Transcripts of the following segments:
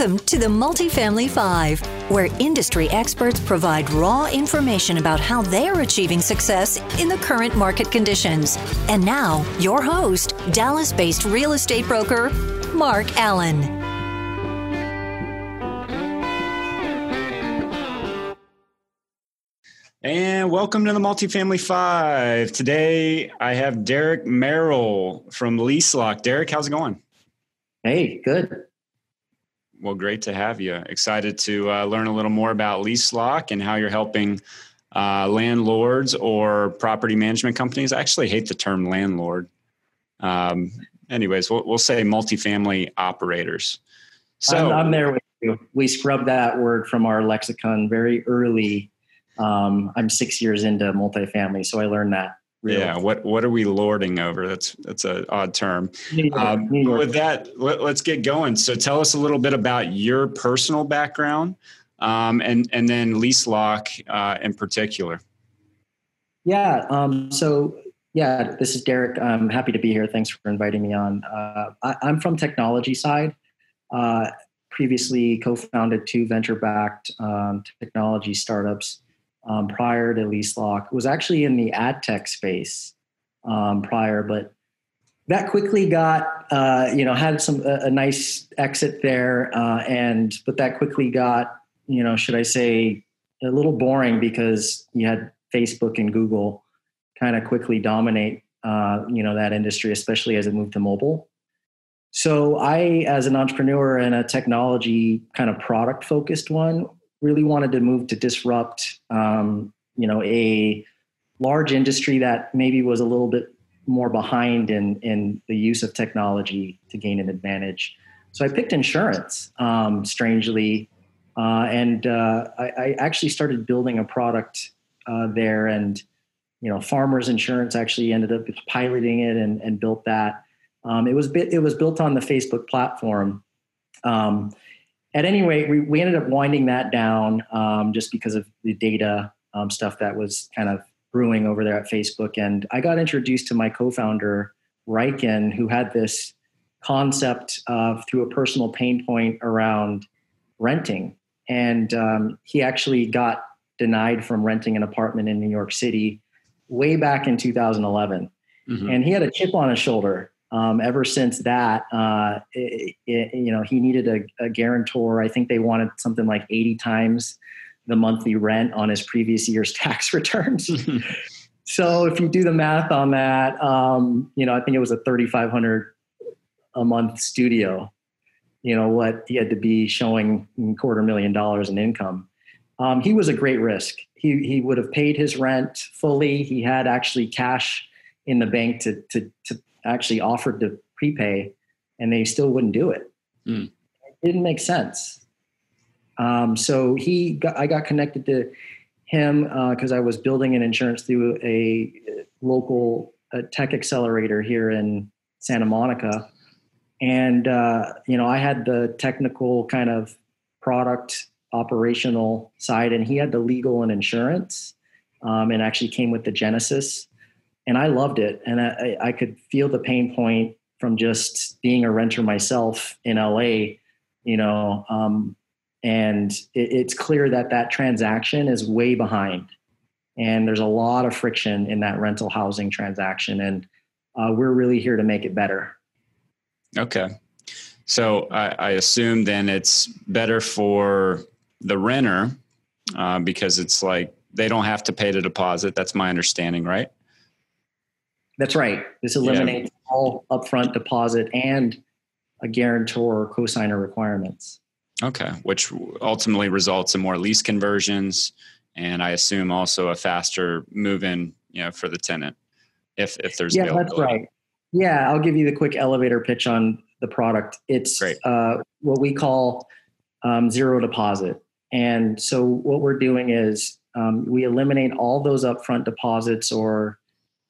Welcome to the Multifamily Five, where industry experts provide raw information about how they're achieving success in the current market conditions. And now, your host, Dallas based real estate broker, Mark Allen. And welcome to the Multifamily Five. Today I have Derek Merrill from LeaseLock. Derek, how's it going? Hey, good. Well, great to have you. Excited to uh, learn a little more about LeaseLock and how you're helping uh, landlords or property management companies. I actually hate the term landlord. Um, anyways, we'll, we'll say multifamily operators. So I'm, I'm, there with you. We scrubbed that word from our lexicon very early. Um, I'm six years into multifamily, so I learned that. Really. Yeah. What What are we lording over? That's that's an odd term. Um, with that, let, us get going. So, tell us a little bit about your personal background, um, and and then LeaseLock uh, in particular. Yeah. Um, so, yeah, this is Derek. I'm happy to be here. Thanks for inviting me on. Uh, I, am from technology side. Uh, previously, co-founded two venture-backed um, technology startups um, prior to LeaseLock. Was actually in the ad tech space um, prior, but that quickly got uh, you know had some a, a nice exit there, uh, and but that quickly got you know should I say a little boring because you had Facebook and Google kind of quickly dominate uh, you know that industry, especially as it moved to mobile. So I, as an entrepreneur and a technology kind of product focused one, really wanted to move to disrupt, um, you know, a large industry that maybe was a little bit more behind in in the use of technology to gain an advantage. So I picked insurance, um, strangely, uh, and uh, I, I, actually started building a product uh, there. And you know, Farmers Insurance actually ended up piloting it and, and built that. Um, it was bit, it was built on the Facebook platform. Um, at any rate, we, we ended up winding that down um, just because of the data um, stuff that was kind of brewing over there at Facebook. And I got introduced to my co-founder Riken, who had this concept of through a personal pain point around renting, and um, he actually got denied from renting an apartment in New York City way back in 2011. Mm-hmm. And he had a chip on his shoulder um, ever since that, uh, it, it, you know, he needed a, a, guarantor. I think they wanted something like 80 times the monthly rent on his previous year's tax returns. so if you do the math on that, um, you know, I think it was a 3,500 a month studio. You know what he had to be showing quarter million dollars in income. Um, he was a great risk. He he would have paid his rent fully. He had actually cash in the bank to to to actually offered to prepay and they still wouldn't do it. Mm. It didn't make sense. Um, so he got, I got connected to him because uh, I was building an insurance through a local a tech accelerator here in Santa Monica. And, uh, you know, I had the technical kind of product operational side and he had the legal and insurance um, and actually came with the Genesis and I loved it. And I, I could feel the pain point from just being a renter myself in LA, you know. Um, and it, it's clear that that transaction is way behind, and there's a lot of friction in that rental housing transaction, and uh, we're really here to make it better. Okay, so I, I assume then it's better for the renter uh, because it's like they don't have to pay the deposit. That's my understanding, right? That's right. This eliminates yeah. all upfront deposit and a guarantor or cosigner requirements. Okay, which ultimately results in more lease conversions, and I assume also a faster move-in, you know, for the tenant, if if there's yeah, that's right. Yeah, I'll give you the quick elevator pitch on the product. It's uh, what we call um, zero deposit, and so what we're doing is um, we eliminate all those upfront deposits or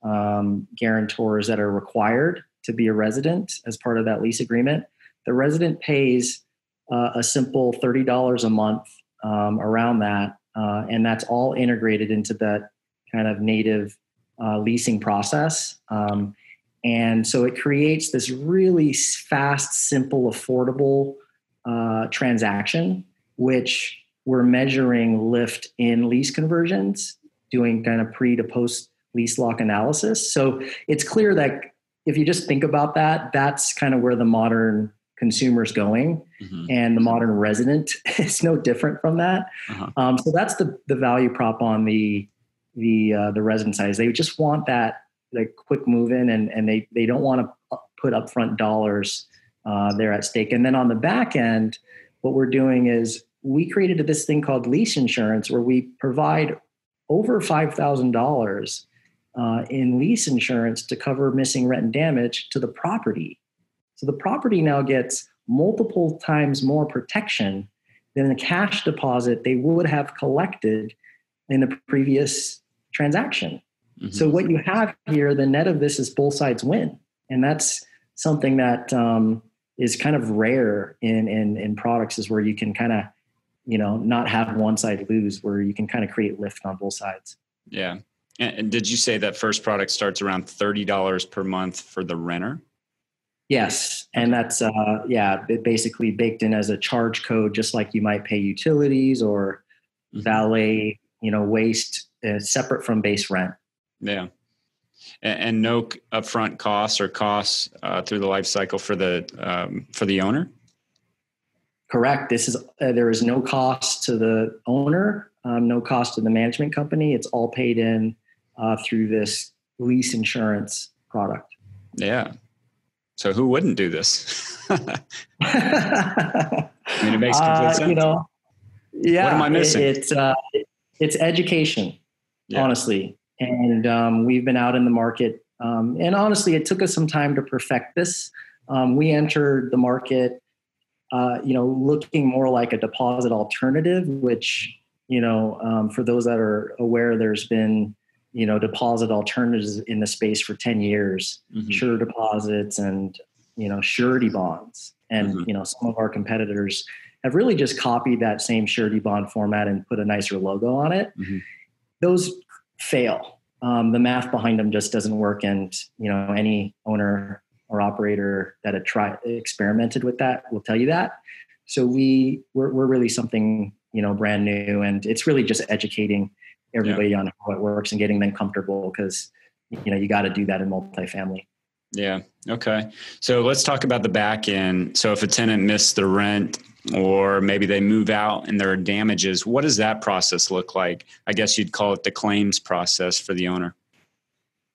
um, guarantors that are required to be a resident as part of that lease agreement. The resident pays uh, a simple $30 a month um, around that, uh, and that's all integrated into that kind of native uh, leasing process. Um, and so it creates this really fast, simple, affordable uh, transaction, which we're measuring lift in lease conversions, doing kind of pre to post LeaseLock analysis. So it's clear that if you just think about that, that's kind of where the modern consumer is going, mm-hmm. and the modern resident is no different from that. Uh-huh. Um, so that's the the value prop on the the uh, the resident side. Is they just want that like quick move in, and and they they don't want to put upfront dollars uh, there at stake. And then on the back end, what we're doing is we created this thing called lease insurance, where we provide over five thousand dollars uh, in lease insurance to cover missing rent and damage to the property. So the property now gets multiple times more protection than the cash deposit they would have collected in the previous transaction. Mm-hmm. So what you have here, the net of this is both sides win, and that's something that um, is kind of rare in, in in products is where you can kind of you know not have one side lose, where you can kind of create lift on both sides. Yeah, and did you say that first product starts around thirty dollars per month for the renter? Yes, and that's uh, yeah, it basically baked in as a charge code, just like you might pay utilities or mm-hmm. valet, you know, waste uh, separate from base rent. Yeah, and, and no upfront costs or costs uh, through the life cycle for the um, for the owner. Correct. This is uh, there is no cost to the owner, um, no cost to the management company. It's all paid in uh, through this lease insurance product. Yeah. So who wouldn't do this? I mean, it makes complete uh, sense. You know, yeah. What am I missing? It, it's uh, it's education, yeah. honestly, and um, we've been out in the market. Um, and honestly, it took us some time to perfect this. Um, we entered the market, uh, you know, looking more like a deposit alternative, which you know, um, for those that are aware, there's been you know deposit alternatives in the space for 10 years mm-hmm. sure deposits and you know surety bonds and mm-hmm. you know some of our competitors have really just copied that same surety bond format and put a nicer logo on it mm-hmm. those fail um, the math behind them just doesn't work and you know any owner or operator that had tried experimented with that will tell you that so we we're, we're really something you know brand new and it's really just educating everybody yeah. on how it works and getting them comfortable because you know you got to do that in multifamily. Yeah. Okay. So let's talk about the back end. So if a tenant missed the rent or maybe they move out and there are damages, what does that process look like? I guess you'd call it the claims process for the owner.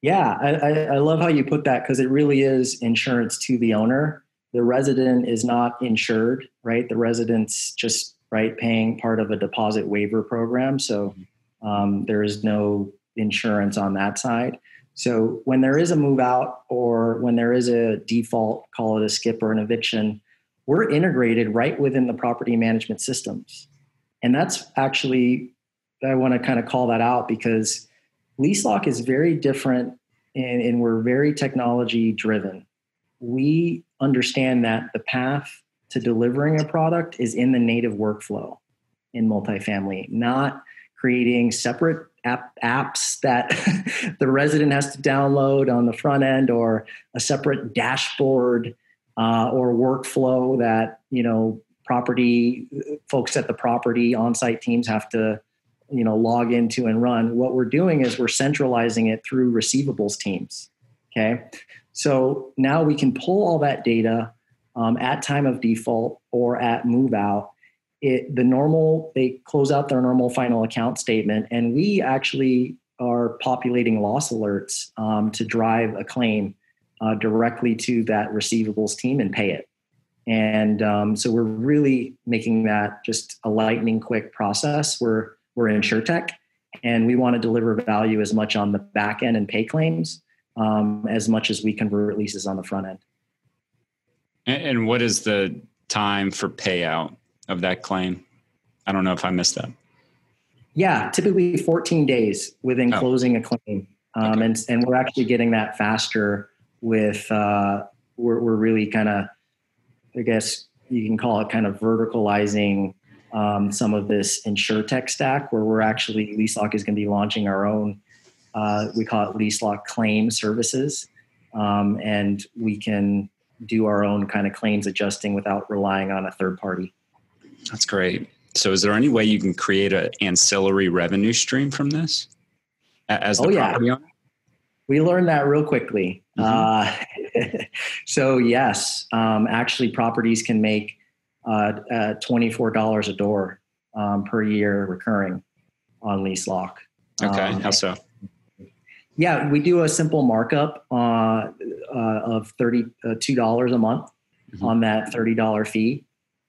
Yeah, I, I love how you put that because it really is insurance to the owner. The resident is not insured, right? The resident's just right paying part of a deposit waiver program. So mm-hmm. Um, there is no insurance on that side. So when there is a move out or when there is a default, call it a skip or an eviction, we're integrated right within the property management systems. And that's actually, I want to kind of call that out because LeaseLock is very different and, and we're very technology driven. We understand that the path to delivering a product is in the native workflow in multifamily, not creating separate app, apps that the resident has to download on the front end or a separate dashboard uh, or workflow that you know property folks at the property on-site teams have to you know log into and run. What we're doing is we're centralizing it through receivables teams okay? So now we can pull all that data um, at time of default or at move out it, the normal they close out their normal final account statement and we actually are populating loss alerts um, to drive a claim uh, directly to that receivables team and pay it. And um, so we're really making that just a lightning quick process. We're we're insurtech and we want to deliver value as much on the back end and pay claims um, as much as we convert leases on the front end. And what is the time for payout of that claim? I don't know if I missed that. Yeah, typically 14 days within oh. closing a claim. Um, okay. and, and we're actually getting that faster with, uh, we're, we're really kind of, I guess you can call it kind of verticalizing um, some of this insurtech stack where we're actually, LeaseLock is going to be launching our own, uh, we call it LeaseLock claim services. Um, and we can do our own kind of claims adjusting without relying on a third party. That's great. So, is there any way you can create an ancillary revenue stream from this as the oh, property yeah. owner? We learned that real quickly. Mm-hmm. Uh, so, yes, um, actually, properties can make uh, uh, $24 a door um, per year recurring on LeaseLock. Okay, um, how so? Yeah, we do a simple markup uh, uh, of thirty-two uh, dollars a month mm-hmm. on that thirty dollar fee.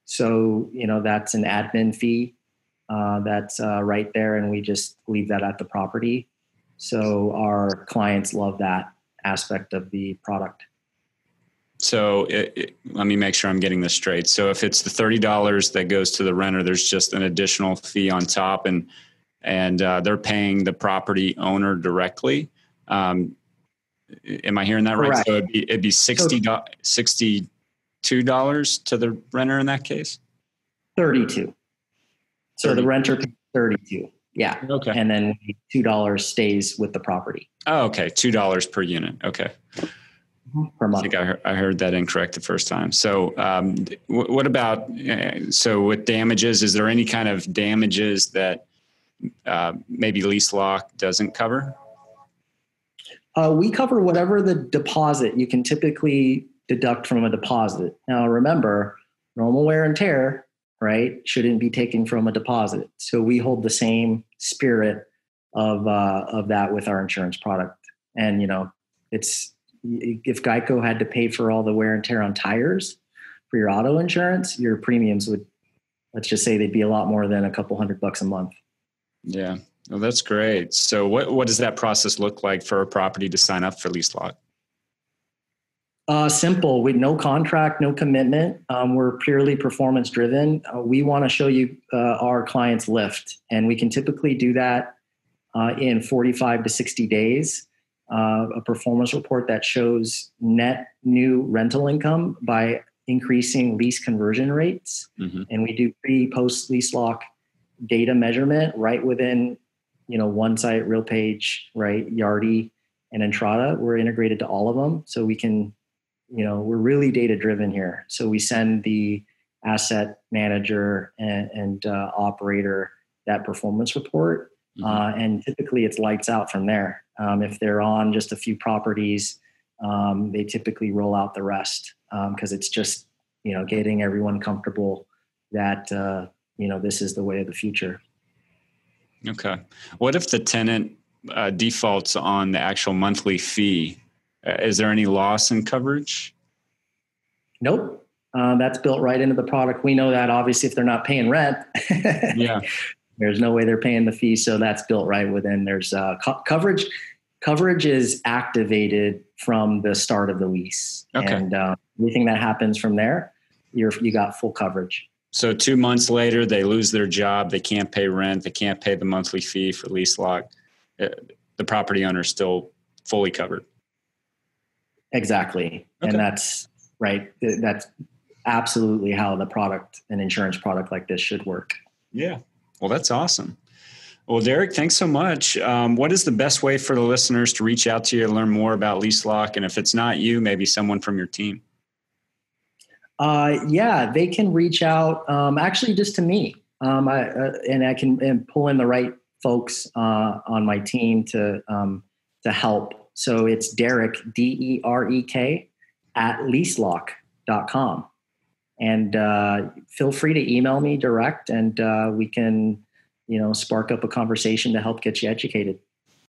So you know that's an admin fee uh, that's uh, right there, and we just leave that at the property. So our clients love that aspect of the product. So it, it, let me make sure I'm getting this straight. So if it's the thirty dollars that goes to the renter, there's just an additional fee on top, and and uh, they're paying the property owner directly. Um, am I hearing that right? Correct. So it'd be, it'd be 60 $62 to the renter in that case? 32. So 30. the renter pays 32. Yeah. Okay. And then $2 stays with the property. Oh, okay. $2 per unit. Okay. Per month. I think I heard, I heard that incorrect the first time. So, um, what about, uh, so with damages, is there any kind of damages that uh, maybe LeaseLock doesn't cover? Uh, we cover whatever the deposit you can typically deduct from a deposit. Now, remember, normal wear and tear, right, shouldn't be taken from a deposit. So we hold the same spirit of uh, of that with our insurance product. And you know, it's if Geico had to pay for all the wear and tear on tires for your auto insurance, your premiums would, let's just say, they'd be a lot more than a couple hundred bucks a month. Yeah. Well, that's great. So what, what does that process look like for a property to sign up for LeaseLock? Uh, simple with no contract, no commitment. Um, we're purely performance driven. Uh, we want to show you uh, our clients lift, and we can typically do that uh, in 45 to 60 days. Uh, a performance report that shows net new rental income by increasing lease conversion rates. Mm-hmm. And we do pre post LeaseLock data measurement right within you know OneSite real page, right Yardi and Entrata we're integrated to all of them so we can you know we're really data driven here. So we send the asset manager and, and uh, operator that performance report mm-hmm. uh, and typically it's lights out from there. Um, if they're on just a few properties um, they typically roll out the rest because um, it's just you know getting everyone comfortable that uh, you know this is the way of the future. Okay. What if the tenant uh, defaults on the actual monthly fee is there any loss in coverage nope uh, that's built right into the product we know that obviously if they're not paying rent yeah there's no way they're paying the fee so that's built right within there's uh, co- coverage coverage is activated from the start of the lease okay. and uh, anything that happens from there you're you got full coverage so two months later, they lose their job. They can't pay rent. They can't pay the monthly fee for LeaseLock. Uh, the property owner is still fully covered. Exactly, okay. and that's right. That's absolutely how the product, an insurance product like this, should work. Yeah. Well, that's awesome. Well, Derek, thanks so much. Um, what is the best way for the listeners to reach out to you to learn more about LeaseLock? And if it's not you, maybe someone from your team. Uh, yeah, they can reach out um, actually just to me, um, I, uh, and I can and pull in the right folks uh, on my team to um, to help. So it's Derek D E R E K at leaselock.com. and uh, feel free to email me direct, and uh, we can you know spark up a conversation to help get you educated.